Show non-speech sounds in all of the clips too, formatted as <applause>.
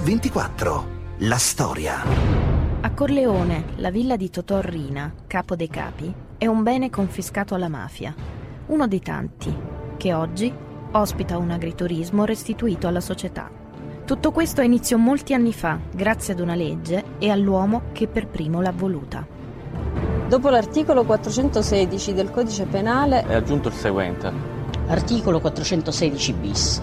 Mix24. La storia. A Corleone, la villa di Totò Rina, capo dei capi, è un bene confiscato alla mafia, uno dei tanti, che oggi ospita un agriturismo restituito alla società. Tutto questo ha inizio molti anni fa, grazie ad una legge e all'uomo che per primo l'ha voluta. Dopo l'articolo 416 del codice penale è aggiunto il seguente. Articolo 416 bis.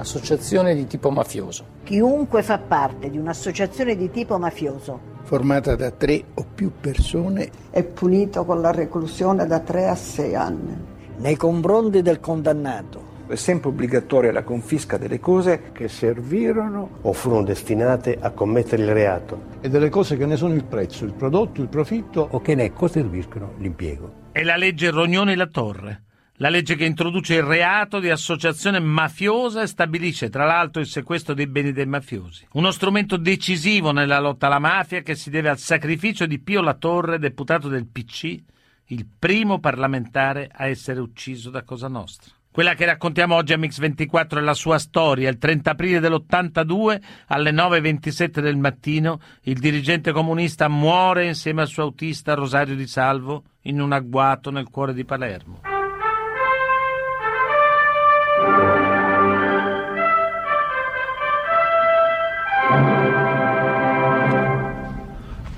Associazione di tipo mafioso. Chiunque fa parte di un'associazione di tipo mafioso formata da tre o più persone è punito con la reclusione da tre a sei anni. Nei confronti del condannato è sempre obbligatoria la confisca delle cose che servirono o furono destinate a commettere il reato e delle cose che ne sono il prezzo, il prodotto, il profitto o che ne coserviscono l'impiego. È la legge Rognoni La Torre. La legge che introduce il reato di associazione mafiosa e stabilisce tra l'altro il sequestro dei beni dei mafiosi. Uno strumento decisivo nella lotta alla mafia che si deve al sacrificio di Pio La Torre, deputato del PC, il primo parlamentare a essere ucciso da Cosa Nostra. Quella che raccontiamo oggi a Mix24 è la sua storia. Il 30 aprile dell'82, alle 9.27 del mattino, il dirigente comunista muore insieme al suo autista Rosario Di Salvo in un agguato nel cuore di Palermo.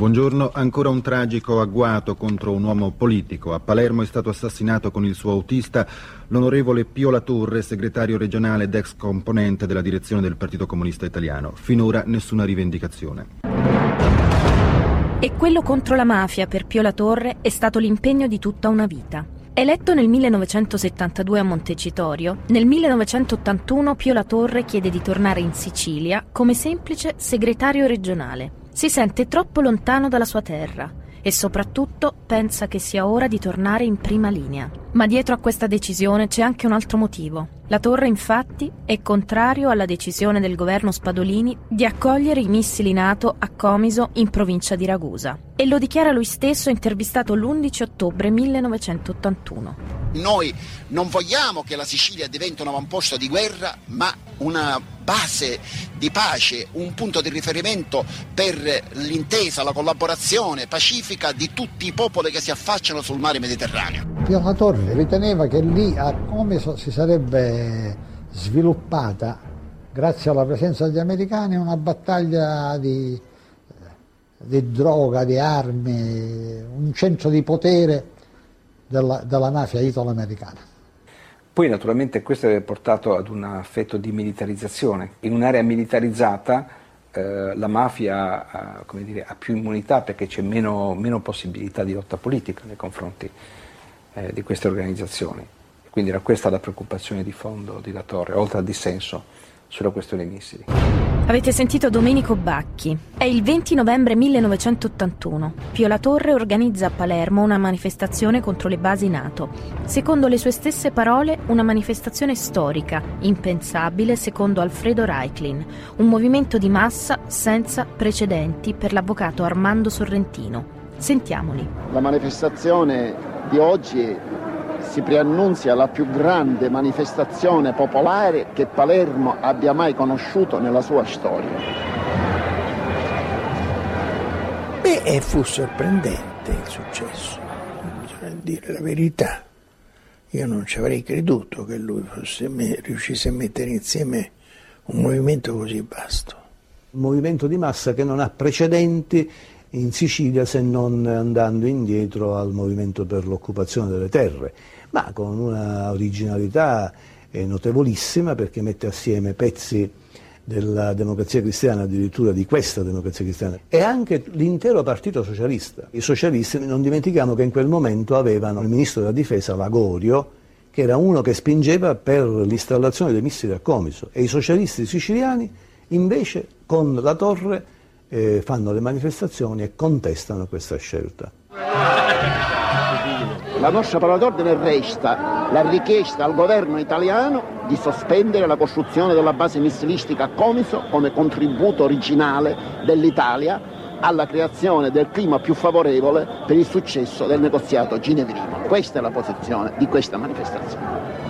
Buongiorno, ancora un tragico agguato contro un uomo politico. A Palermo è stato assassinato con il suo autista l'onorevole Pio La Torre, segretario regionale ed ex componente della direzione del Partito Comunista Italiano. Finora nessuna rivendicazione. E quello contro la mafia per Pio La Torre è stato l'impegno di tutta una vita. Eletto nel 1972 a Montecitorio, nel 1981 Pio La Torre chiede di tornare in Sicilia come semplice segretario regionale. Si sente troppo lontano dalla sua terra e soprattutto pensa che sia ora di tornare in prima linea. Ma dietro a questa decisione c'è anche un altro motivo. La torre infatti è contrario alla decisione del governo Spadolini di accogliere i missili NATO a Comiso in provincia di Ragusa e lo dichiara lui stesso intervistato l'11 ottobre 1981. Noi non vogliamo che la Sicilia diventi un avamposto di guerra, ma una base di pace, un punto di riferimento per l'intesa, la collaborazione pacifica di tutti i popoli che si affacciano sul mare Mediterraneo. Pio La Torre riteneva che lì a Comiso si sarebbe sviluppata, grazie alla presenza degli americani, una battaglia di, di droga, di armi, un centro di potere della, della mafia italo-americana. Poi naturalmente questo è portato ad un effetto di militarizzazione. In un'area militarizzata eh, la mafia ha, dire, ha, più immunità perché c'è meno, meno, possibilità di lotta politica nei confronti eh, di queste organizzazioni. Quindi era questa la preoccupazione di fondo di La Torre, oltre al dissenso sulla questione missili. Avete sentito Domenico Bacchi. È il 20 novembre 1981. Pio La Torre organizza a Palermo una manifestazione contro le basi NATO. Secondo le sue stesse parole, una manifestazione storica, impensabile secondo Alfredo Reiklin, un movimento di massa senza precedenti per l'avvocato Armando Sorrentino. Sentiamoli. La manifestazione di oggi si preannunzia la più grande manifestazione popolare che Palermo abbia mai conosciuto nella sua storia. Beh, fu sorprendente il successo, bisogna dire la verità. Io non ci avrei creduto che lui fosse, riuscisse a mettere insieme un movimento così vasto. Un movimento di massa che non ha precedenti in Sicilia se non andando indietro al movimento per l'occupazione delle terre ma con una originalità eh, notevolissima perché mette assieme pezzi della democrazia cristiana, addirittura di questa democrazia cristiana, e anche l'intero partito socialista. I socialisti, non dimentichiamo che in quel momento avevano il ministro della difesa Lagorio, che era uno che spingeva per l'installazione dei missili a Comiso, e i socialisti siciliani invece con la torre eh, fanno le manifestazioni e contestano questa scelta. La nostra parola d'ordine resta la richiesta al governo italiano di sospendere la costruzione della base missilistica a Comiso come contributo originale dell'Italia alla creazione del clima più favorevole per il successo del negoziato ginevrino. Questa è la posizione di questa manifestazione.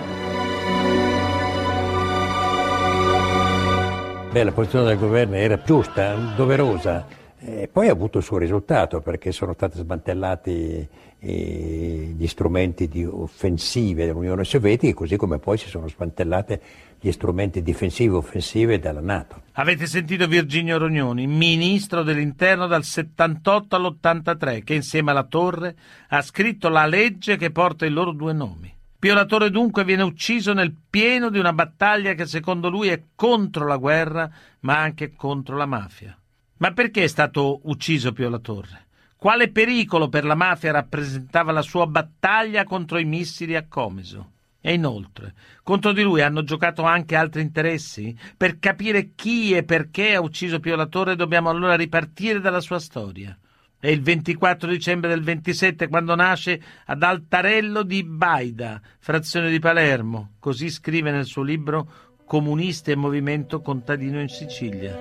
Beh, la posizione del governo era giusta, doverosa, e poi ha avuto il suo risultato perché sono stati smantellati eh, gli strumenti di offensive dell'Unione Sovietica, così come poi si sono smantellati gli strumenti difensivi e offensivi della Nato. Avete sentito Virginio Rognoni, ministro dell'interno dal 78 all'83, che insieme alla Torre ha scritto la legge che porta i loro due nomi. Pio La dunque viene ucciso nel pieno di una battaglia che secondo lui è contro la guerra, ma anche contro la mafia. Ma perché è stato ucciso Pio La? Quale pericolo per la mafia rappresentava la sua battaglia contro i missili a Comiso? E inoltre, contro di lui hanno giocato anche altri interessi? Per capire chi e perché ha ucciso Pio La dobbiamo allora ripartire dalla sua storia. È il 24 dicembre del 27 quando nasce ad Altarello di Baida, frazione di Palermo. Così scrive nel suo libro Comunisti e movimento contadino in Sicilia.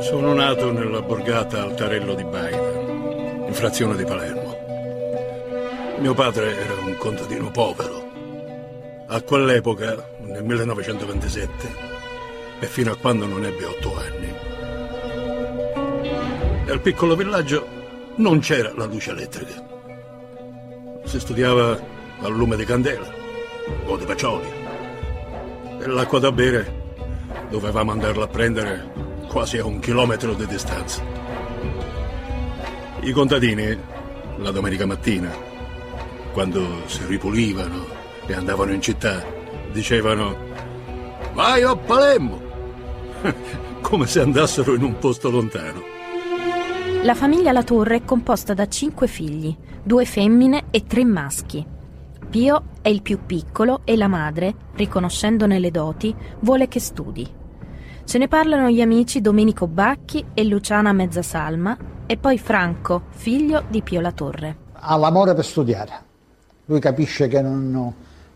Sono nato nella borgata Altarello di Baida, in frazione di Palermo. Mio padre era un contadino povero. A quell'epoca, nel 1927, e fino a quando non ebbe otto anni. Nel piccolo villaggio non c'era la luce elettrica. Si studiava al lume di candela o di pacioli. E l'acqua da bere dovevamo andarla a prendere quasi a un chilometro di distanza. I contadini, la domenica mattina, quando si ripulivano e andavano in città, dicevano Vai a Palermo! <laughs> come se andassero in un posto lontano. La famiglia La Torre è composta da cinque figli, due femmine e tre maschi. Pio è il più piccolo e la madre, riconoscendone le doti, vuole che studi. Ce ne parlano gli amici Domenico Bacchi e Luciana Mezzasalma e poi Franco, figlio di Pio La Torre. Ha l'amore per studiare. Lui capisce che non,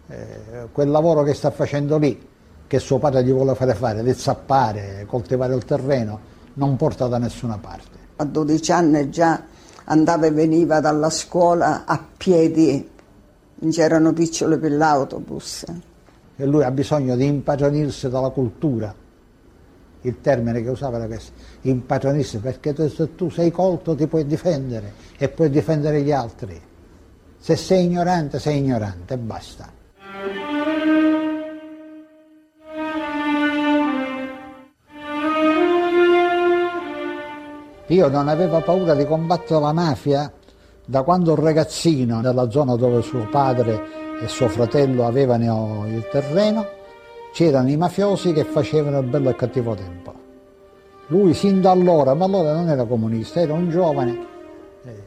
eh, quel lavoro che sta facendo lì che suo padre gli vuole fare fare, di zappare, coltivare il terreno, non porta da nessuna parte. A 12 anni già andava e veniva dalla scuola a piedi, c'erano piccole per l'autobus. E lui ha bisogno di impadronirsi dalla cultura. Il termine che usava era questo, impadronirsi, perché se tu sei colto ti puoi difendere e puoi difendere gli altri. Se sei ignorante, sei ignorante e basta. Io non avevo paura di combattere la mafia da quando ero ragazzino, nella zona dove suo padre e suo fratello avevano il terreno, c'erano i mafiosi che facevano il bello e cattivo tempo. Lui sin da allora, ma allora non era comunista, era un giovane, eh,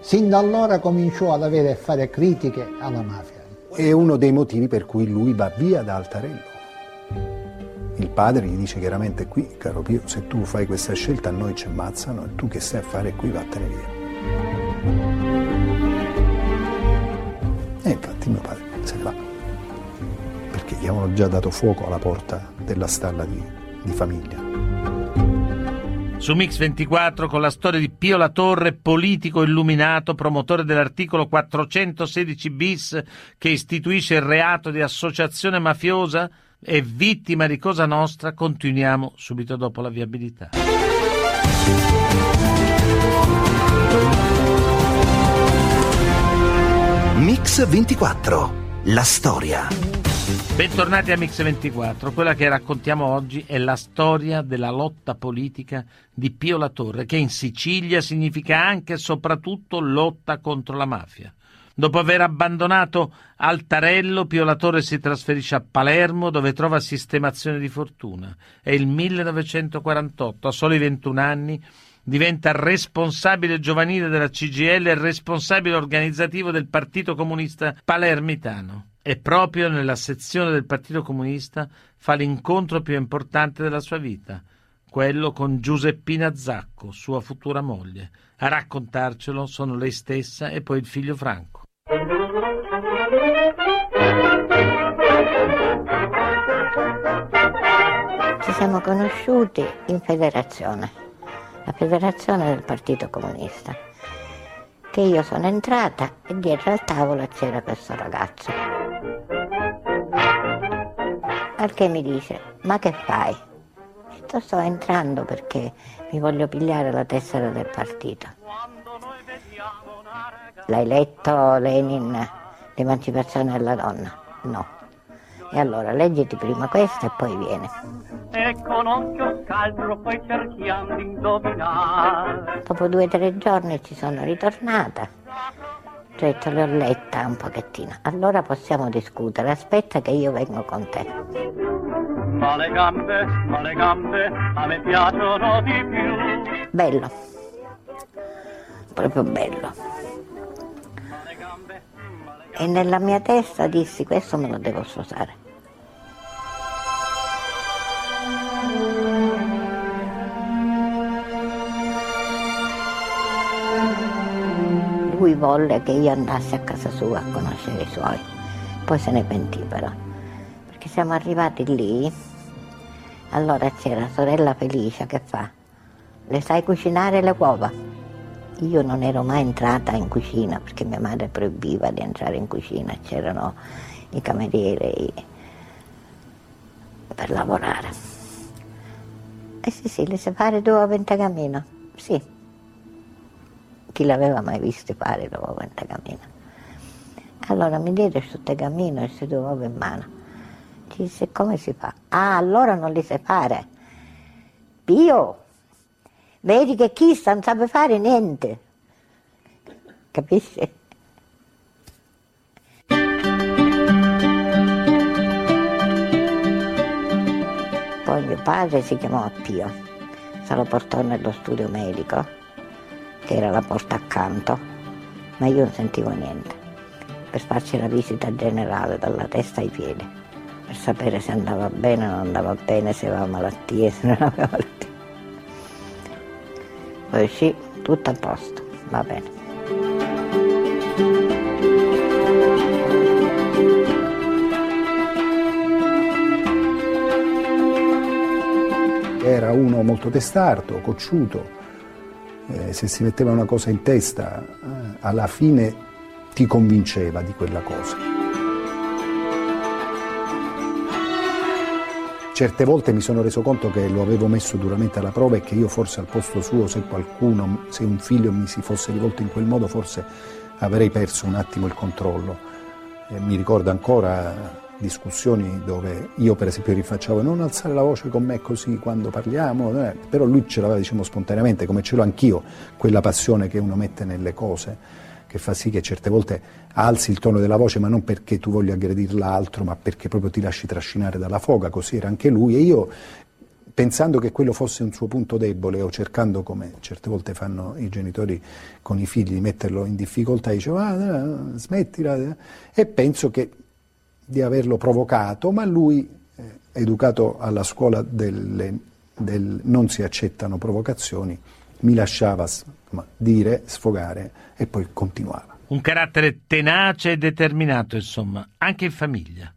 sin da allora cominciò ad avere a fare critiche alla mafia. È uno dei motivi per cui lui va via da Altarello il padre gli dice chiaramente qui, caro Pio, se tu fai questa scelta a noi ci ammazzano e tu che stai a fare qui vattene via. E infatti mio padre se ne va, perché gli avevano già dato fuoco alla porta della stalla di, di famiglia. Su Mix 24 con la storia di Pio La Torre, politico illuminato, promotore dell'articolo 416 bis che istituisce il reato di associazione mafiosa, e vittima di Cosa Nostra, continuiamo subito dopo la viabilità. Mix 24, la storia. Bentornati a Mix 24. Quella che raccontiamo oggi è la storia della lotta politica di Pio La Torre, che in Sicilia significa anche e soprattutto lotta contro la mafia. Dopo aver abbandonato Altarello, Pio La Torre si trasferisce a Palermo dove trova sistemazione di fortuna. È il 1948, a soli 21 anni, diventa responsabile giovanile della CGL e responsabile organizzativo del Partito Comunista Palermitano. E proprio nella sezione del Partito Comunista fa l'incontro più importante della sua vita, quello con Giuseppina Zacco, sua futura moglie. A raccontarcelo sono lei stessa e poi il figlio Franco. Ci siamo conosciuti in federazione, la federazione del Partito Comunista, che io sono entrata e dietro al tavolo c'era questo ragazzo. Al che mi dice, ma che fai? Sto, entrando perché mi voglio pigliare la tessera del partito. L'hai letto Lenin, l'emancipazione della donna? No. E allora leggiti prima questo e poi viene. E con occhio scaltro poi cerchiamo di indovinare. Dopo due o tre giorni ci sono ritornata. Ho detto, le ho letta un pochettino. Allora possiamo discutere. Aspetta che io vengo con te. Ma le gambe, ma le gambe a me piacciono di più. Bello. Proprio bello. E nella mia testa dissi, questo me lo devo sposare. lui volle che io andassi a casa sua a conoscere i suoi, poi se ne pentì però, perché siamo arrivati lì, allora c'era sorella Felicia che fa, le sai cucinare le uova? Io non ero mai entrata in cucina perché mia madre proibiva di entrare in cucina, c'erano i camerieri per lavorare. E sì, sì, le sai fare due uova in? Sì, chi l'aveva mai visto fare l'uovo in tagamino. Allora mi diede questo tagamino e queste due uova in mano. Ci disse come si fa? Ah, allora non li fare. Pio, vedi che chi non sa fare niente. Capisci? Poi mio padre si chiamò Pio, se lo portò nello studio medico che era la porta accanto, ma io non sentivo niente, per farci la visita generale dalla testa ai piedi, per sapere se andava bene o non andava bene, se aveva malattie, se non aveva malattie. Poi sì, tutto a posto, va bene. Era uno molto testardo, cocciuto, eh, se si metteva una cosa in testa, eh, alla fine ti convinceva di quella cosa. Certe volte mi sono reso conto che lo avevo messo duramente alla prova e che io forse al posto suo, se qualcuno, se un figlio mi si fosse rivolto in quel modo, forse avrei perso un attimo il controllo. E mi ricordo ancora discussioni dove io per esempio rifacciavo non alzare la voce con me così quando parliamo, eh, però lui ce l'aveva diciamo spontaneamente, come ce l'ho anch'io, quella passione che uno mette nelle cose, che fa sì che certe volte alzi il tono della voce, ma non perché tu voglia aggredire l'altro, ma perché proprio ti lasci trascinare dalla foga, così era anche lui. E io pensando che quello fosse un suo punto debole o cercando, come certe volte fanno i genitori con i figli, di metterlo in difficoltà, dicevo ah, smettila, e penso che di averlo provocato, ma lui, eh, educato alla scuola delle, del non si accettano provocazioni, mi lasciava insomma, dire, sfogare e poi continuava. Un carattere tenace e determinato, insomma, anche in famiglia.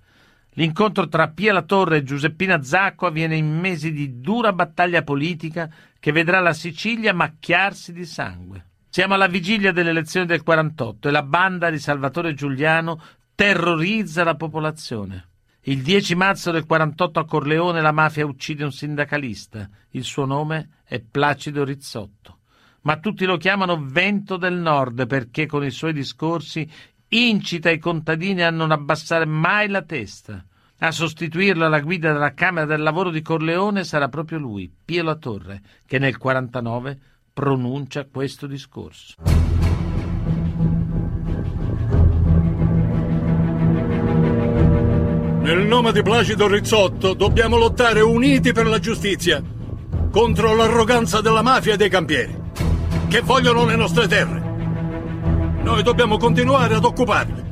L'incontro tra Pia La Torre e Giuseppina Zacco avviene in mesi di dura battaglia politica che vedrà la Sicilia macchiarsi di sangue. Siamo alla vigilia delle elezioni del 48 e la banda di Salvatore Giuliano terrorizza la popolazione. Il 10 marzo del 48 a Corleone la mafia uccide un sindacalista. Il suo nome è Placido Rizzotto. Ma tutti lo chiamano Vento del Nord perché con i suoi discorsi incita i contadini a non abbassare mai la testa. A sostituirlo alla guida della Camera del Lavoro di Corleone sarà proprio lui, Pio La Torre, che nel 49 pronuncia questo discorso. Nel nome di Placido Rizzotto dobbiamo lottare uniti per la giustizia contro l'arroganza della mafia e dei campieri che vogliono le nostre terre. Noi dobbiamo continuare ad occuparle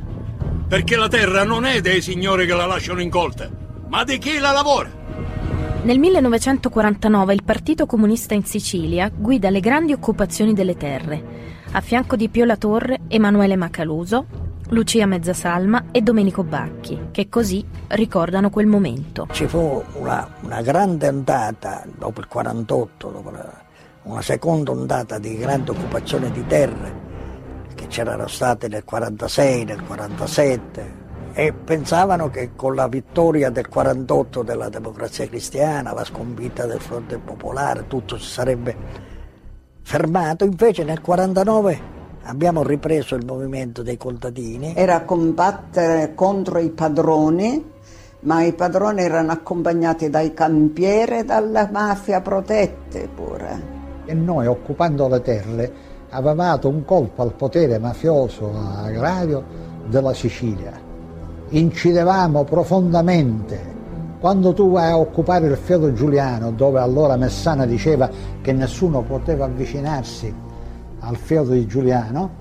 perché la terra non è dei signori che la lasciano incolta, ma di chi la lavora. Nel 1949 il Partito Comunista in Sicilia guida le grandi occupazioni delle terre, a fianco di Pio La Torre, Emanuele Macaluso, Lucia Mezzasalma e Domenico Bacchi, che così ricordano quel momento. Ci fu una, una grande ondata dopo il 48, dopo la, una seconda ondata di grande occupazione di terre che c'erano state nel 46, nel 47 e pensavano che con la vittoria del 48 della democrazia cristiana, la sconfitta del fronte popolare, tutto si sarebbe fermato, invece nel 49 abbiamo ripreso il movimento dei contadini. Era combattere contro i padroni, ma i padroni erano accompagnati dai campieri e dalla mafia protette pure. E noi occupando le terre avevamo dato un colpo al potere mafioso agrario della Sicilia. Incidevamo profondamente. Quando tu vai a occupare il feudo giuliano, dove allora Messana diceva che nessuno poteva avvicinarsi al feudo di Giuliano,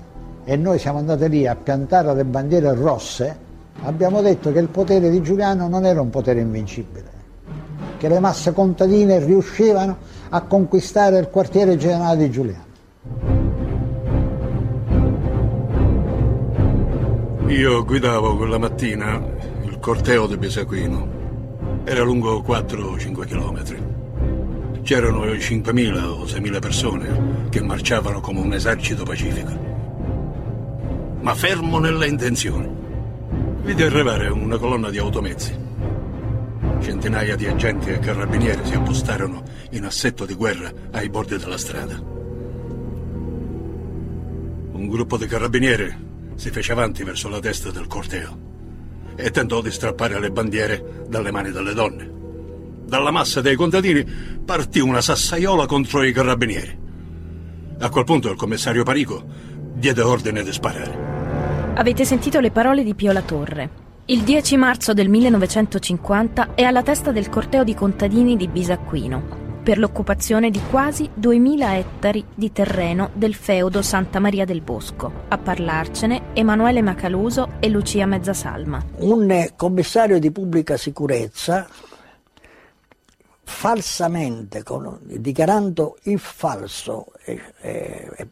e noi siamo andati lì a piantare le bandiere rosse, abbiamo detto che il potere di Giuliano non era un potere invincibile, che le masse contadine riuscivano a conquistare il quartiere generale di Giuliano. Io guidavo quella mattina il corteo di Besaquino. Era lungo 4 o 5 chilometri. C'erano 5.000 o 6.000 persone che marciavano come un esercito pacifico. Ma fermo nelle intenzioni. Vidi arrivare una colonna di automezzi. Centinaia di agenti e carabinieri si appostarono in assetto di guerra ai bordi della strada. Un gruppo di carabinieri si fece avanti verso la testa del corteo e tentò di strappare le bandiere dalle mani delle donne. Dalla massa dei contadini partì una sassaiola contro i carabinieri. A quel punto il commissario Parico diede ordine di sparare. Avete sentito le parole di Pio La Torre. Il 10 marzo del 1950 è alla testa del corteo di contadini di Bisacquino per l'occupazione di quasi 2000 ettari di terreno del feudo Santa Maria del Bosco. A parlarcene Emanuele Macaluso e Lucia Mezzasalma. Un commissario di pubblica sicurezza falsamente, con, dichiarando il falso, eh, eh,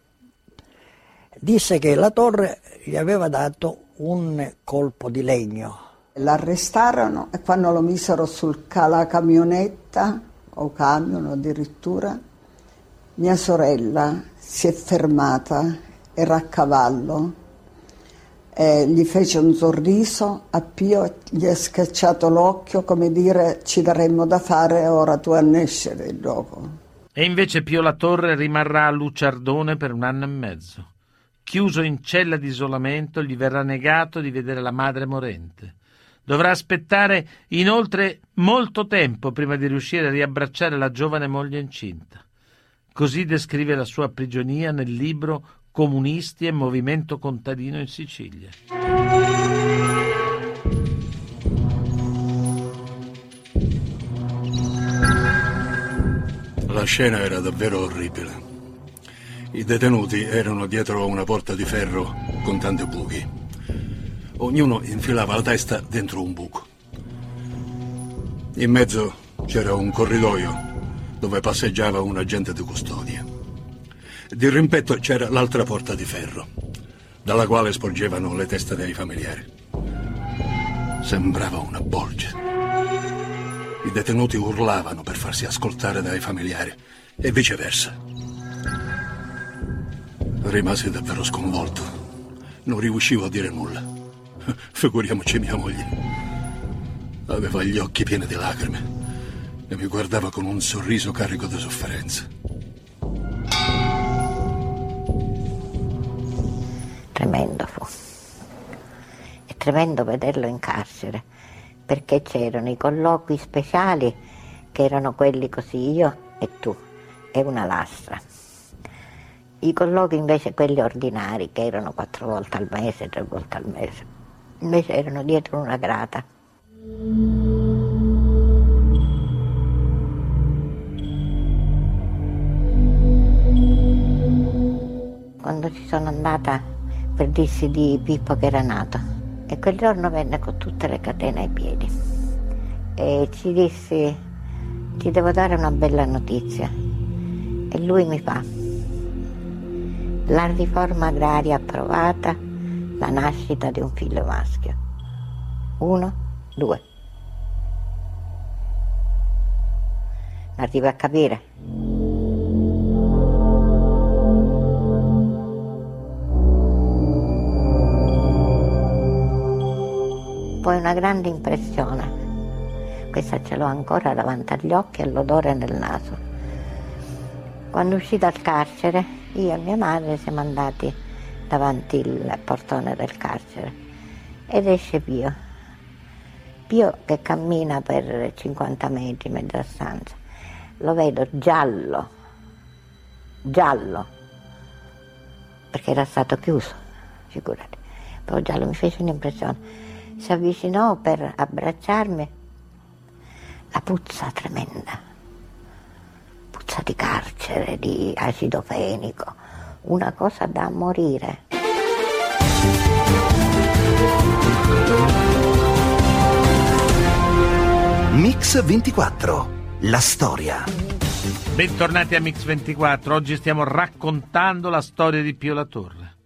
disse che la torre gli aveva dato un colpo di legno. L'arrestarono e quando lo misero sul la camionetta o camion addirittura, mia sorella si è fermata, era a cavallo, e gli fece un sorriso, a Pio gli è scacciato l'occhio come dire ci daremmo da fare, ora tu a nascere il gioco. E invece Pio La Torre rimarrà a Luciardone per un anno e mezzo. Chiuso in cella di isolamento, gli verrà negato di vedere la madre morente. Dovrà aspettare inoltre molto tempo prima di riuscire a riabbracciare la giovane moglie incinta. Così descrive la sua prigionia nel libro Comunisti e Movimento Contadino in Sicilia. La scena era davvero orribile. I detenuti erano dietro a una porta di ferro con tanti buchi. Ognuno infilava la testa dentro un buco. In mezzo c'era un corridoio dove passeggiava un agente di custodia. Di rimpetto c'era l'altra porta di ferro, dalla quale sporgevano le teste dei familiari. Sembrava una bolgia. I detenuti urlavano per farsi ascoltare dai familiari e viceversa. Rimasi davvero sconvolto. Non riuscivo a dire nulla. Figuriamoci mia moglie. Aveva gli occhi pieni di lacrime e mi guardava con un sorriso carico di sofferenza. Tremendo fu. È tremendo vederlo in carcere, perché c'erano i colloqui speciali, che erano quelli così io e tu, e una lastra. I colloqui invece quelli ordinari, che erano quattro volte al mese, tre volte al mese invece erano dietro una grata. Quando ci sono andata per dirsi di Pippo che era nato e quel giorno venne con tutte le catene ai piedi e ci disse ti devo dare una bella notizia e lui mi fa la riforma agraria approvata la nascita di un figlio maschio. Uno, due. Non arrivo a capire. poi una grande impressione. Questa ce l'ho ancora davanti agli occhi e l'odore nel naso. Quando uscì dal carcere, io e mia madre siamo andati davanti il portone del carcere ed esce Pio. Pio che cammina per 50 metri, mezza stanza. Lo vedo giallo, giallo, perché era stato chiuso, figurati. Però giallo mi fece un'impressione. Si avvicinò per abbracciarmi, la puzza tremenda, puzza di carcere, di acido fenico, una cosa da morire. Mix 24. La storia. Bentornati a Mix 24. Oggi stiamo raccontando la storia di Pio La Torre.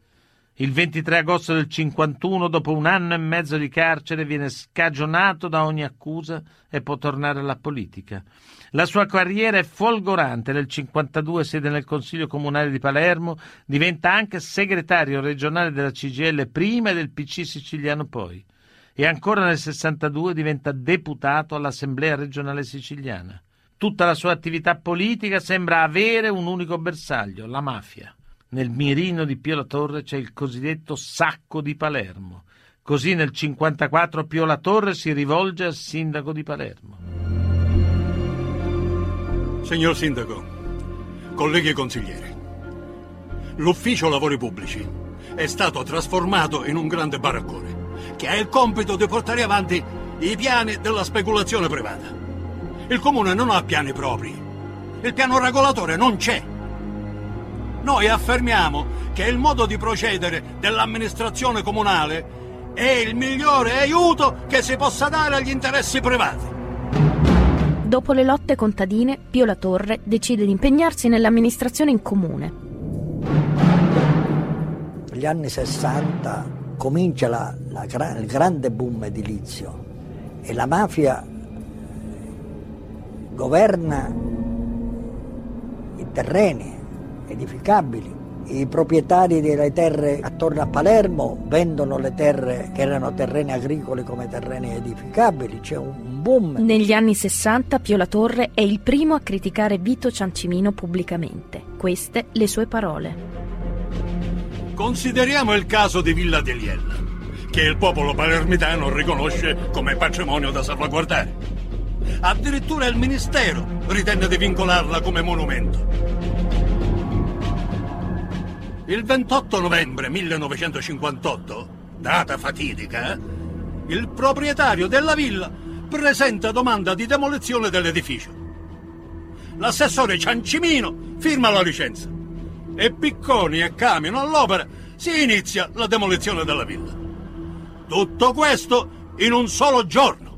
Il 23 agosto del 51, dopo un anno e mezzo di carcere, viene scagionato da ogni accusa e può tornare alla politica. La sua carriera è folgorante. Nel 52 siede nel Consiglio Comunale di Palermo, diventa anche segretario regionale della CGL prima e del PC siciliano poi. E ancora nel 62 diventa deputato all'Assemblea regionale siciliana. Tutta la sua attività politica sembra avere un unico bersaglio, la mafia. Nel mirino di Pio La Torre c'è il cosiddetto sacco di Palermo. Così nel 54 Pio La Torre si rivolge al sindaco di Palermo. Signor Sindaco, colleghi consiglieri, l'ufficio lavori pubblici è stato trasformato in un grande baraccone che ha il compito di portare avanti i piani della speculazione privata. Il comune non ha piani propri, il piano regolatore non c'è. Noi affermiamo che il modo di procedere dell'amministrazione comunale è il migliore aiuto che si possa dare agli interessi privati. Dopo le lotte contadine, Pio La Torre decide di impegnarsi nell'amministrazione in comune. Negli anni 60 comincia la, la, il grande boom edilizio e la mafia governa i terreni edificabili. I proprietari delle terre attorno a Palermo vendono le terre che erano terreni agricoli come terreni edificabili, c'è un boom. Negli anni 60 Pio La Torre è il primo a criticare Vito Ciancimino pubblicamente. Queste le sue parole. Consideriamo il caso di Villa dell'Iella, che il popolo palermitano riconosce come patrimonio da salvaguardare. Addirittura il ministero ritenne di vincolarla come monumento. Il 28 novembre 1958, data fatidica, il proprietario della villa presenta domanda di demolizione dell'edificio. L'assessore Ciancimino firma la licenza e Picconi e Camino all'opera si inizia la demolizione della villa. Tutto questo in un solo giorno.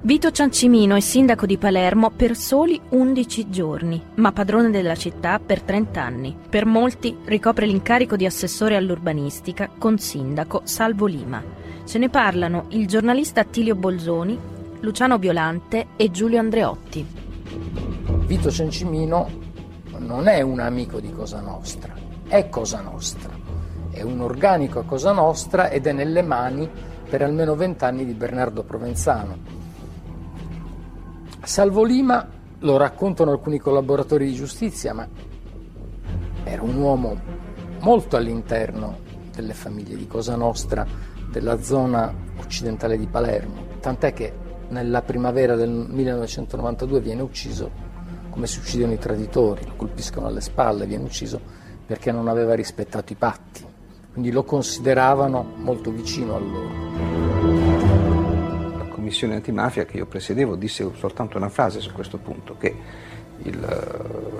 Vito Ciancimino è sindaco di Palermo per soli 11 giorni, ma padrone della città per 30 anni. Per molti ricopre l'incarico di assessore all'urbanistica con sindaco Salvo Lima. Ce ne parlano il giornalista Attilio Bolzoni, Luciano Violante e Giulio Andreotti. Vito Ciancimino non è un amico di Cosa Nostra, è Cosa Nostra. È un organico a Cosa Nostra ed è nelle mani per almeno vent'anni di Bernardo Provenzano Salvo Lima lo raccontano alcuni collaboratori di giustizia, ma era un uomo molto all'interno delle famiglie di Cosa Nostra della zona occidentale di Palermo, tant'è che nella primavera del 1992 viene ucciso come si uccidono i traditori, lo colpiscono alle spalle, viene ucciso perché non aveva rispettato i patti, quindi lo consideravano molto vicino a loro commissione antimafia che io presiedevo disse soltanto una frase su questo punto, che, il,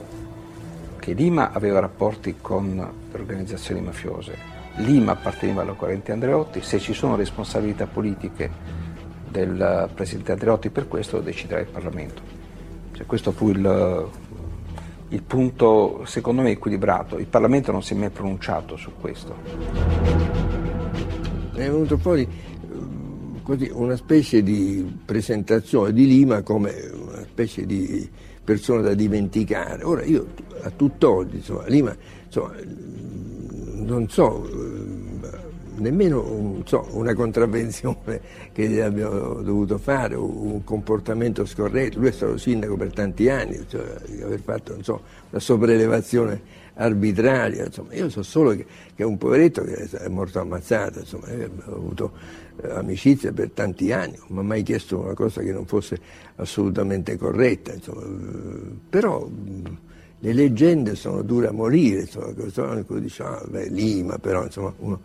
che Lima aveva rapporti con le organizzazioni mafiose, Lima apparteneva alla corrente Andreotti, se ci sono responsabilità politiche del presidente Andreotti per questo lo deciderà il Parlamento. Cioè, questo fu il, il punto secondo me equilibrato, il Parlamento non si è mai pronunciato su questo. È venuto fuori così, una specie di presentazione di Lima come una specie di persona da dimenticare. Ora io a tutt'oggi, insomma, Lima, insomma, non so, nemmeno un, so, una contravvenzione <laughs> che abbiamo dovuto fare, un comportamento scorretto. Lui è stato sindaco per tanti anni, cioè, aver fatto so, una sopraelevazione arbitraria. Insomma. Io so solo che, che, è un poveretto che è morto ammazzato, insomma. ho avuto eh, amicizia per tanti anni, non mi ha mai chiesto una cosa che non fosse assolutamente corretta. Insomma. Però le leggende sono dure a morire, insomma, questo dice, ah, beh, Lima, però insomma, uno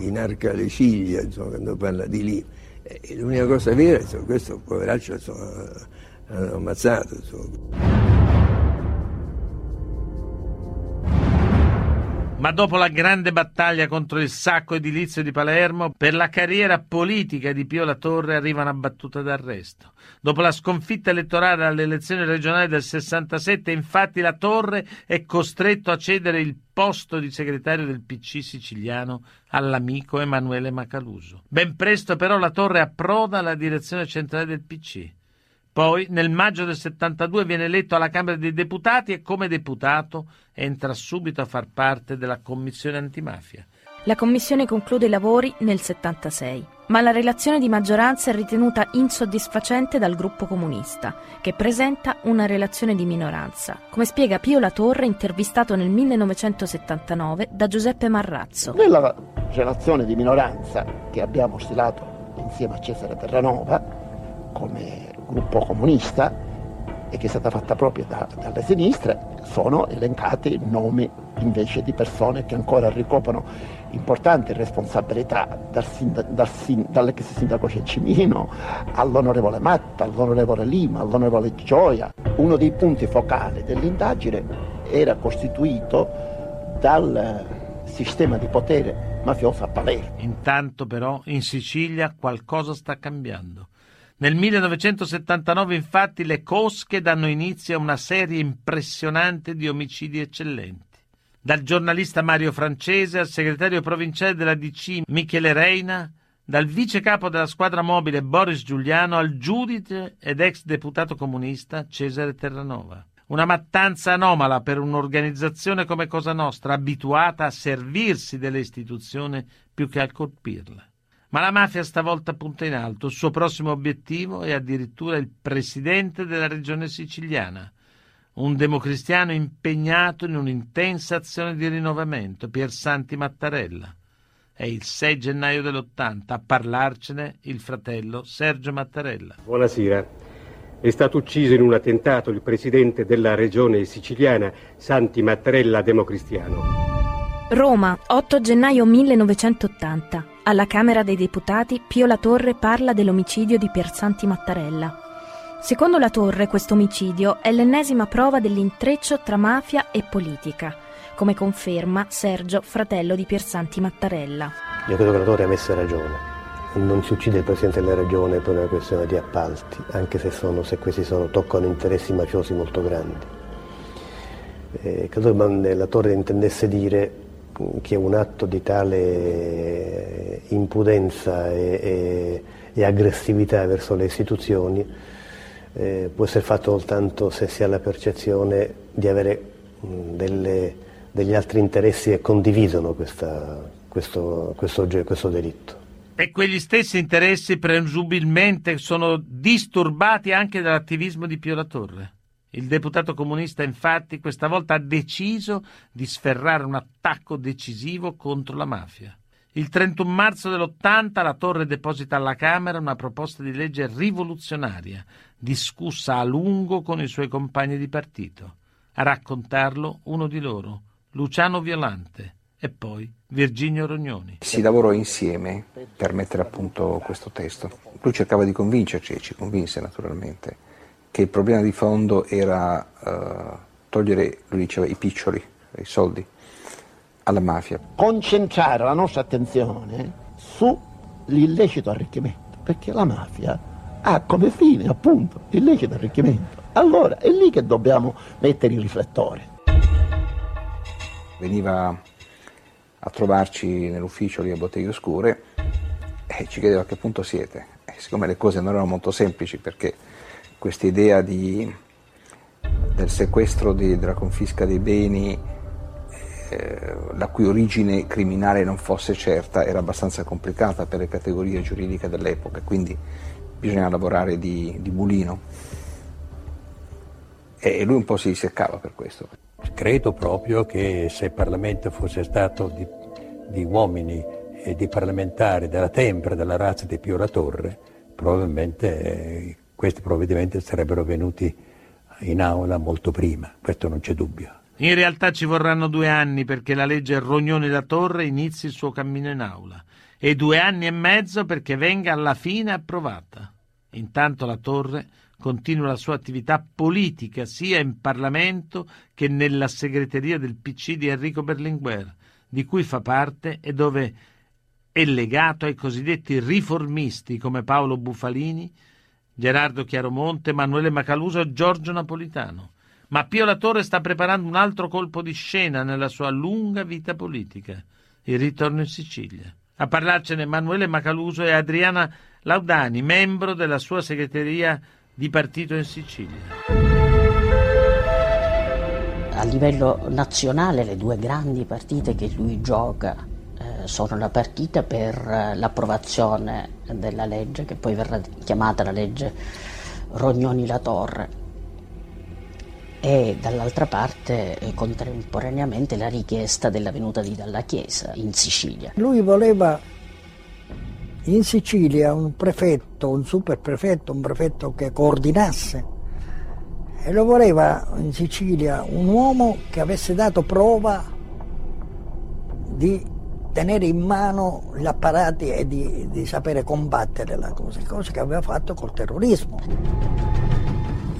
inarca le ciglia insomma, quando parla di Lima. E l'unica cosa vera, insomma, questo poveraccio insomma, l'hanno ammazzato. Insomma. Ma dopo la grande battaglia contro il sacco edilizio di Palermo, per la carriera politica di Pio La Torre arriva una battuta d'arresto. Dopo la sconfitta elettorale alle elezioni regionali del 67, infatti La Torre è costretto a cedere il posto di segretario del PC siciliano all'amico Emanuele Macaluso. Ben presto però La Torre approda alla direzione centrale del PC. Poi, nel maggio del 72, viene eletto alla Camera dei Deputati e come deputato entra subito a far parte della Commissione antimafia. La Commissione conclude i lavori nel 76, ma la relazione di maggioranza è ritenuta insoddisfacente dal gruppo comunista, che presenta una relazione di minoranza, come spiega Pio La Torre intervistato nel 1979 da Giuseppe Marrazzo. Nella relazione di minoranza che abbiamo stilato insieme a Cesare Terranova, come gruppo comunista e che è stata fatta proprio da, dalle sinistre, sono elencati nomi invece di persone che ancora ricoprono importanti responsabilità dal sinda, dal sin, dall'ex sindaco Ceccimino all'onorevole Matta, all'onorevole Lima, all'onorevole Gioia. Uno dei punti focali dell'indagine era costituito dal sistema di potere mafioso a Palermo. Intanto però in Sicilia qualcosa sta cambiando. Nel 1979 infatti le cosche danno inizio a una serie impressionante di omicidi eccellenti. Dal giornalista Mario Francese al segretario provinciale della DC Michele Reina, dal vice capo della squadra mobile Boris Giuliano al giudice ed ex deputato comunista Cesare Terranova. Una mattanza anomala per un'organizzazione come Cosa Nostra, abituata a servirsi delle istituzioni più che a colpirla. Ma la mafia stavolta punta in alto. Il suo prossimo obiettivo è addirittura il presidente della regione siciliana, un democristiano impegnato in un'intensa azione di rinnovamento, Pier Santi Mattarella. È il 6 gennaio dell'80 a parlarcene il fratello Sergio Mattarella. Buonasera. È stato ucciso in un attentato il presidente della regione siciliana, Santi Mattarella, democristiano. Roma, 8 gennaio 1980. Alla Camera dei Deputati Pio La Torre parla dell'omicidio di Piersanti Mattarella. Secondo La Torre questo omicidio è l'ennesima prova dell'intreccio tra mafia e politica, come conferma Sergio, fratello di Piersanti Mattarella. Io credo che La Torre avesse ragione. Non si uccide il Presidente della Regione per una questione di appalti, anche se, sono, se questi sono, toccano interessi mafiosi molto grandi. Eh, credo che La Torre intendesse dire che un atto di tale impudenza e, e, e aggressività verso le istituzioni eh, può essere fatto soltanto se si ha la percezione di avere mh, delle, degli altri interessi che condividono questa, questo, questo, questo delitto. E quegli stessi interessi presumibilmente sono disturbati anche dall'attivismo di Pio La Torre. Il deputato comunista infatti questa volta ha deciso di sferrare un attacco decisivo contro la mafia. Il 31 marzo dell'80 la Torre deposita alla Camera una proposta di legge rivoluzionaria, discussa a lungo con i suoi compagni di partito. A raccontarlo uno di loro, Luciano Violante, e poi Virginio Rognoni. Si lavorò insieme per mettere a punto questo testo. Lui cercava di convincerci e ci convinse naturalmente che il problema di fondo era uh, togliere, lui diceva, i piccioli, i soldi alla mafia. Concentrare la nostra attenzione sull'illecito arricchimento, perché la mafia ha come fine appunto l'illecito arricchimento. Allora è lì che dobbiamo mettere il riflettore. Veniva a trovarci nell'ufficio lì a Botteghe Oscure e ci chiedeva a che punto siete. E siccome le cose non erano molto semplici perché questa idea del sequestro di, della confisca dei beni eh, la cui origine criminale non fosse certa era abbastanza complicata per le categorie giuridiche dell'epoca, quindi bisogna lavorare di, di bulino. E lui un po' si seccava per questo. Credo proprio che se il Parlamento fosse stato di, di uomini e di parlamentari della tempra, della razza di Pio La Torre, probabilmente eh, questi provvedimenti sarebbero venuti in aula molto prima, questo non c'è dubbio. In realtà ci vorranno due anni perché la legge Rognoni La Torre inizi il suo cammino in aula e due anni e mezzo perché venga alla fine approvata. Intanto La Torre continua la sua attività politica sia in Parlamento che nella segreteria del PC di Enrico Berlinguer, di cui fa parte e dove è legato ai cosiddetti riformisti come Paolo Bufalini, Gerardo Chiaromonte, Emanuele Macaluso e Giorgio Napolitano. Ma Pio La Torre sta preparando un altro colpo di scena nella sua lunga vita politica, il ritorno in Sicilia. A parlarcene Emanuele Macaluso e Adriana Laudani, membro della sua segreteria di partito in Sicilia. A livello nazionale le due grandi partite che lui gioca sono la partita per eh, l'approvazione della legge, che poi verrà chiamata la legge Rognoni-La Torre, e dall'altra parte eh, contemporaneamente la richiesta della venuta di dalla Chiesa in Sicilia. Lui voleva in Sicilia un prefetto, un superprefetto, un prefetto che coordinasse e lo voleva in Sicilia un uomo che avesse dato prova di tenere in mano gli apparati e di, di sapere combattere la cosa, cosa che aveva fatto col terrorismo.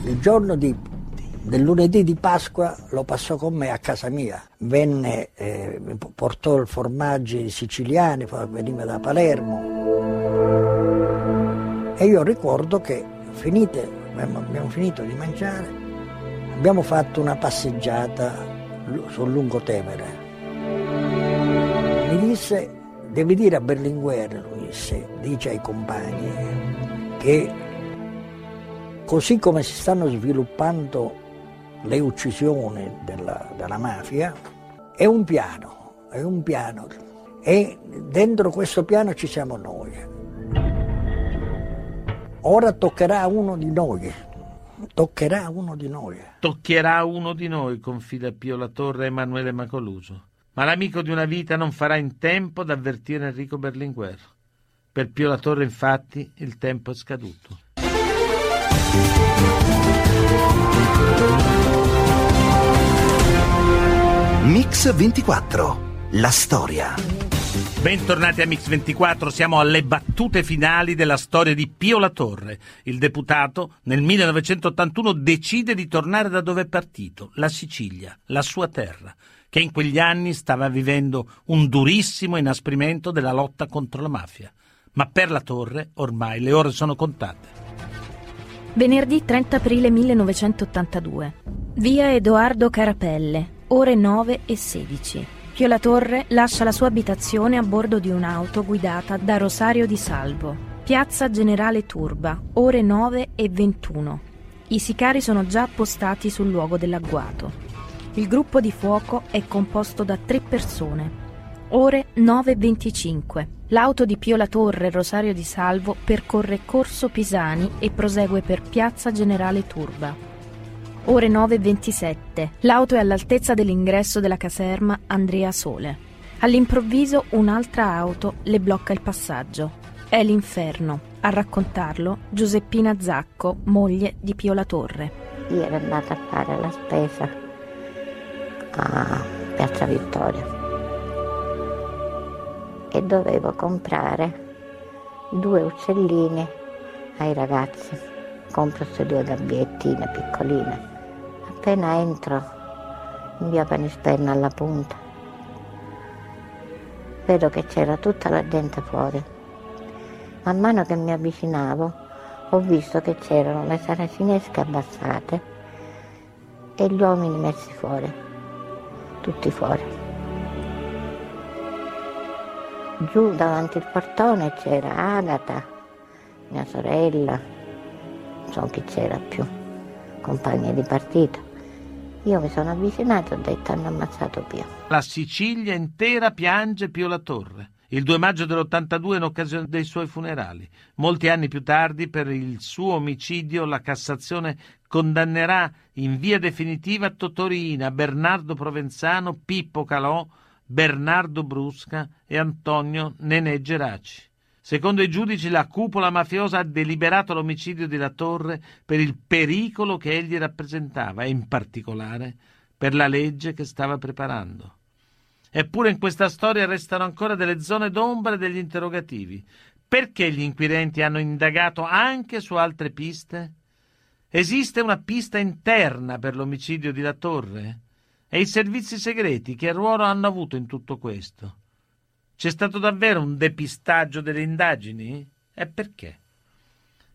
Il giorno di, del lunedì di Pasqua lo passò con me a casa mia, venne, eh, portò formaggi siciliani, veniva da Palermo, e io ricordo che finite, abbiamo finito di mangiare, abbiamo fatto una passeggiata sul Lungotevere. Disse, devi dire a Berlinguer, lui disse, dice ai compagni, che così come si stanno sviluppando le uccisioni della, della mafia, è un piano, è un piano. E dentro questo piano ci siamo noi. Ora toccherà uno di noi. Toccherà uno di noi. Toccherà uno di noi, confida Pio La Torre Emanuele Macoluso. Ma l'amico di una vita non farà in tempo ad avvertire Enrico Berlinguer. Per Pio La Torre, infatti, il tempo è scaduto. Mix 24. La storia. Bentornati a Mix24, siamo alle battute finali della storia di Pio La Torre. Il deputato nel 1981 decide di tornare da dove è partito, la Sicilia, la sua terra, che in quegli anni stava vivendo un durissimo inasprimento della lotta contro la mafia. Ma per La Torre ormai le ore sono contate. Venerdì 30 aprile 1982. Via Edoardo Carapelle, ore 9 e 16. Pio La Torre lascia la sua abitazione a bordo di un'auto guidata da Rosario di Salvo. Piazza Generale Turba, ore 9 e 21. I sicari sono già appostati sul luogo dell'agguato. Il gruppo di fuoco è composto da tre persone. Ore 9.25. L'auto di Pio La Torre Rosario di Salvo percorre Corso Pisani e prosegue per Piazza Generale Turba ore 9.27. L'auto è all'altezza dell'ingresso della caserma Andrea Sole. All'improvviso un'altra auto le blocca il passaggio. È l'inferno. A raccontarlo Giuseppina Zacco, moglie di Pio La Torre. Io ero andata a fare la spesa a Piazza Vittoria e dovevo comprare due uccellini ai ragazzi. Compro queste due gabbiettine piccoline appena entro in via Panispenna alla punta, vedo che c'era tutta la gente fuori. Man mano che mi avvicinavo ho visto che c'erano le saracinesche abbassate e gli uomini messi fuori, tutti fuori. Giù davanti al portone c'era Agata, mia sorella, non so chi c'era più, compagni di partito. Io mi sono avvicinata e ho detto hanno ammazzato Pio. La Sicilia intera piange Pio La Torre. Il 2 maggio dell'82 in occasione dei suoi funerali. Molti anni più tardi, per il suo omicidio, la Cassazione condannerà in via definitiva Totorina, Bernardo Provenzano, Pippo Calò, Bernardo Brusca e Antonio Nenè Geraci. Secondo i giudici la cupola mafiosa ha deliberato l'omicidio di La Torre per il pericolo che egli rappresentava e in particolare per la legge che stava preparando. Eppure in questa storia restano ancora delle zone d'ombra e degli interrogativi. Perché gli inquirenti hanno indagato anche su altre piste? Esiste una pista interna per l'omicidio di La Torre? E i servizi segreti che ruolo hanno avuto in tutto questo? C'è stato davvero un depistaggio delle indagini? E perché?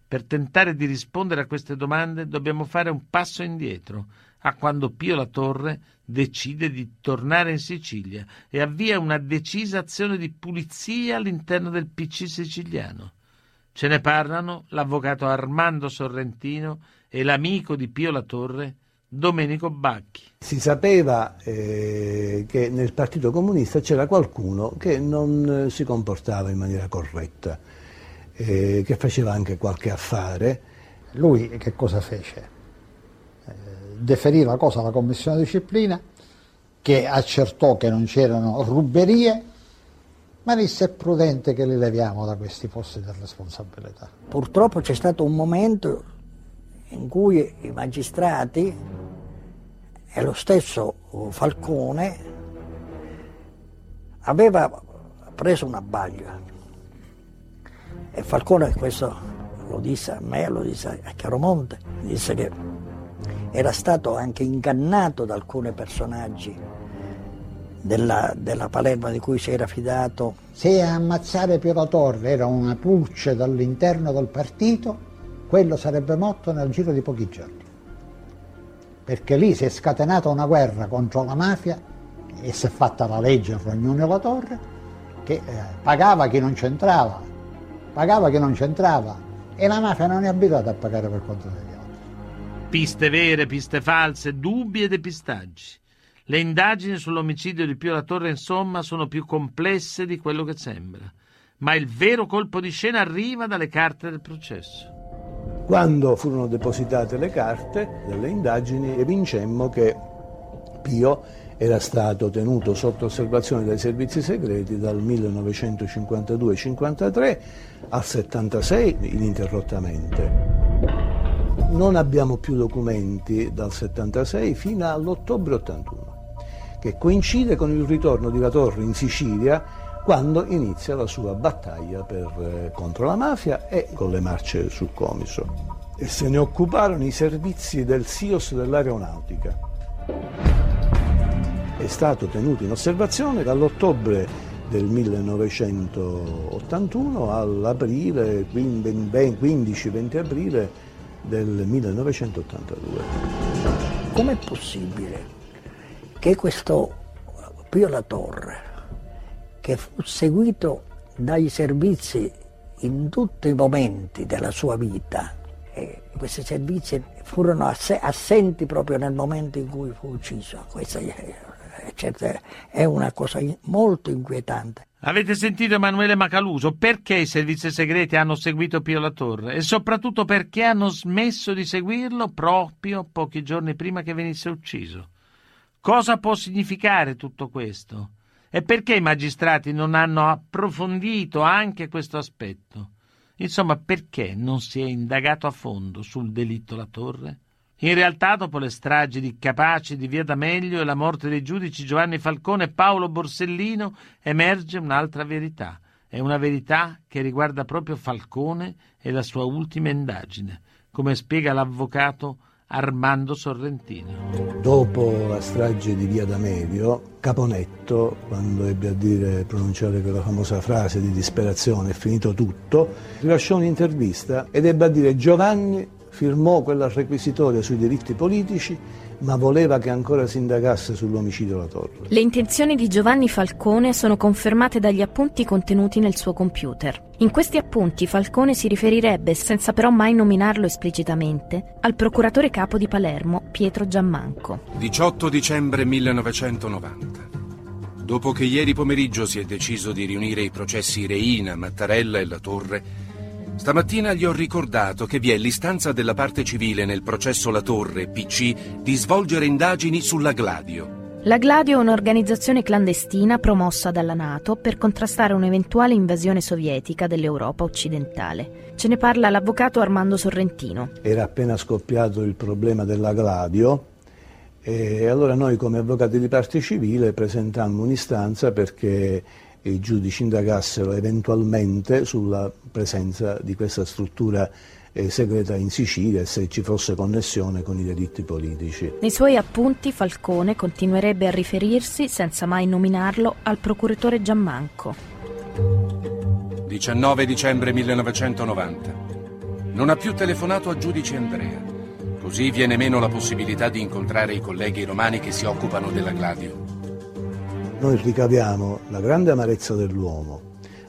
Per tentare di rispondere a queste domande dobbiamo fare un passo indietro, a quando Pio La Torre decide di tornare in Sicilia e avvia una decisa azione di pulizia all'interno del PC siciliano. Ce ne parlano l'avvocato Armando Sorrentino e l'amico di Pio La Torre, Domenico Bacchi. Si sapeva eh, che nel Partito Comunista c'era qualcuno che non eh, si comportava in maniera corretta, eh, che faceva anche qualche affare. Lui che cosa fece? Eh, deferì la cosa alla commissione di disciplina che accertò che non c'erano ruberie, ma disse è prudente che li leviamo da questi posti di responsabilità. Purtroppo c'è stato un momento in cui i magistrati e lo stesso Falcone aveva preso un abbaglio e Falcone questo lo disse a me, lo disse a Chiaromonte, disse che era stato anche ingannato da alcuni personaggi della, della Palermo di cui si era fidato. Se ammazzare Piero Torre era una pulce dall'interno del partito, quello sarebbe morto nel giro di pochi giorni. Perché lì si è scatenata una guerra contro la mafia e si è fatta la legge Rognone La Torre che eh, pagava chi non c'entrava, pagava chi non c'entrava e la mafia non è abituata a pagare per conto degli altri. Piste vere, piste false, dubbi e depistaggi. Le indagini sull'omicidio di Pio La Torre, insomma, sono più complesse di quello che sembra. Ma il vero colpo di scena arriva dalle carte del processo. Quando furono depositate le carte delle indagini evincemmo che Pio era stato tenuto sotto osservazione dai servizi segreti dal 1952-53 al 76 ininterrottamente. Non abbiamo più documenti dal 76 fino all'ottobre 81, che coincide con il ritorno di La Torre in Sicilia quando inizia la sua battaglia per, eh, contro la mafia e con le marce sul Comiso. E se ne occuparono i servizi del SIOS dell'aeronautica. È stato tenuto in osservazione dall'ottobre del 1981 all'aprile, 15-20 aprile del 1982. Com'è possibile che questo Pio La Torre che fu seguito dai servizi in tutti i momenti della sua vita. E questi servizi furono assenti proprio nel momento in cui fu ucciso. Questa è una cosa molto inquietante. Avete sentito Emanuele Macaluso? Perché i servizi segreti hanno seguito Pio La Torre? E soprattutto perché hanno smesso di seguirlo proprio pochi giorni prima che venisse ucciso? Cosa può significare tutto questo? E perché i magistrati non hanno approfondito anche questo aspetto? Insomma, perché non si è indagato a fondo sul delitto La Torre? In realtà, dopo le stragi di Capaci, di Via D'Amelio e la morte dei giudici Giovanni Falcone e Paolo Borsellino, emerge un'altra verità. È una verità che riguarda proprio Falcone e la sua ultima indagine, come spiega l'avvocato Armando Sorrentino. Dopo la strage di Via D'Amelio, Caponetto, quando ebbe a dire, pronunciare quella famosa frase di disperazione, è finito tutto, rilasciò un'intervista ed ebbe a dire Giovanni firmò quella requisitoria sui diritti politici ma voleva che ancora si indagasse sull'omicidio La Torre. Le intenzioni di Giovanni Falcone sono confermate dagli appunti contenuti nel suo computer. In questi appunti Falcone si riferirebbe, senza però mai nominarlo esplicitamente, al procuratore capo di Palermo, Pietro Giammanco. 18 dicembre 1990. Dopo che ieri pomeriggio si è deciso di riunire i processi Reina, Mattarella e La Torre, Stamattina gli ho ricordato che vi è l'istanza della parte civile nel processo La Torre, PC, di svolgere indagini sulla Gladio. La Gladio è un'organizzazione clandestina promossa dalla Nato per contrastare un'eventuale invasione sovietica dell'Europa occidentale. Ce ne parla l'avvocato Armando Sorrentino. Era appena scoppiato il problema della Gladio e allora noi come avvocati di parte civile presentammo un'istanza perché i giudici indagassero eventualmente sulla presenza di questa struttura eh, segreta in Sicilia e se ci fosse connessione con i delitti politici. Nei suoi appunti Falcone continuerebbe a riferirsi, senza mai nominarlo, al procuratore Giammanco. 19 dicembre 1990. Non ha più telefonato a giudice Andrea. Così viene meno la possibilità di incontrare i colleghi romani che si occupano della Gladio noi ricaviamo la grande amarezza dell'uomo,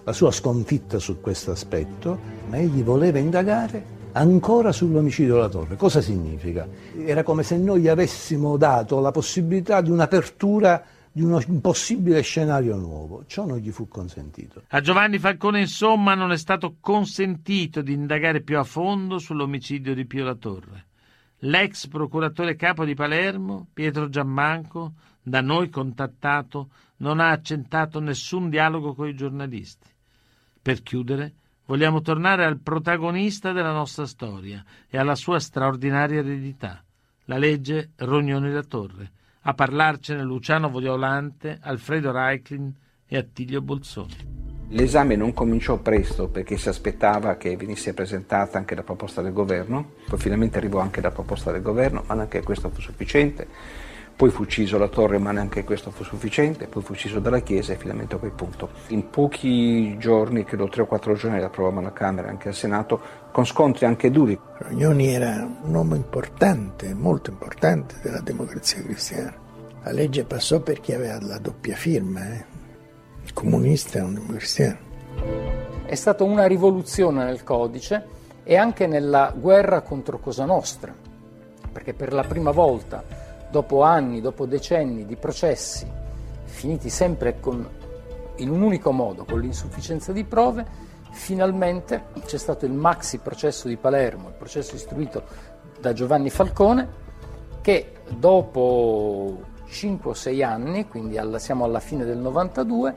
la sua sconfitta su questo aspetto, ma egli voleva indagare ancora sull'omicidio della torre. Cosa significa? Era come se noi gli avessimo dato la possibilità di un'apertura di un possibile scenario nuovo. Ciò non gli fu consentito. A Giovanni Falcone, insomma, non è stato consentito di indagare più a fondo sull'omicidio di Pio La Torre. L'ex procuratore capo di Palermo, Pietro Giammanco, da noi contattato, non ha accentato nessun dialogo con i giornalisti. Per chiudere, vogliamo tornare al protagonista della nostra storia e alla sua straordinaria eredità, la legge Rognoni la Torre. A parlarcene Luciano Vodiolante, Alfredo Reiklin e Attilio Bolzoni. L'esame non cominciò presto perché si aspettava che venisse presentata anche la proposta del governo, poi finalmente arrivò anche la proposta del governo, ma neanche questo fu sufficiente poi fu ucciso la torre ma neanche questo fu sufficiente, poi fu ucciso dalla Chiesa e finalmente a quel punto. In pochi giorni, credo tre o quattro giorni, l'approvavamo alla Camera e anche al Senato, con scontri anche duri. Rognoni era un uomo importante, molto importante della democrazia cristiana. La legge passò perché aveva la doppia firma, eh? il comunista e un democristiano. È stata una rivoluzione nel codice e anche nella guerra contro Cosa Nostra, perché per la prima volta dopo anni, dopo decenni di processi finiti sempre con, in un unico modo, con l'insufficienza di prove, finalmente c'è stato il maxi processo di Palermo, il processo istruito da Giovanni Falcone, che dopo 5 o 6 anni, quindi alla, siamo alla fine del 92,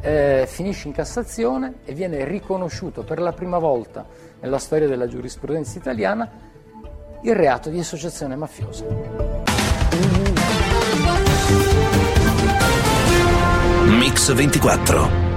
eh, finisce in Cassazione e viene riconosciuto per la prima volta nella storia della giurisprudenza italiana il reato di associazione mafiosa. Mix 24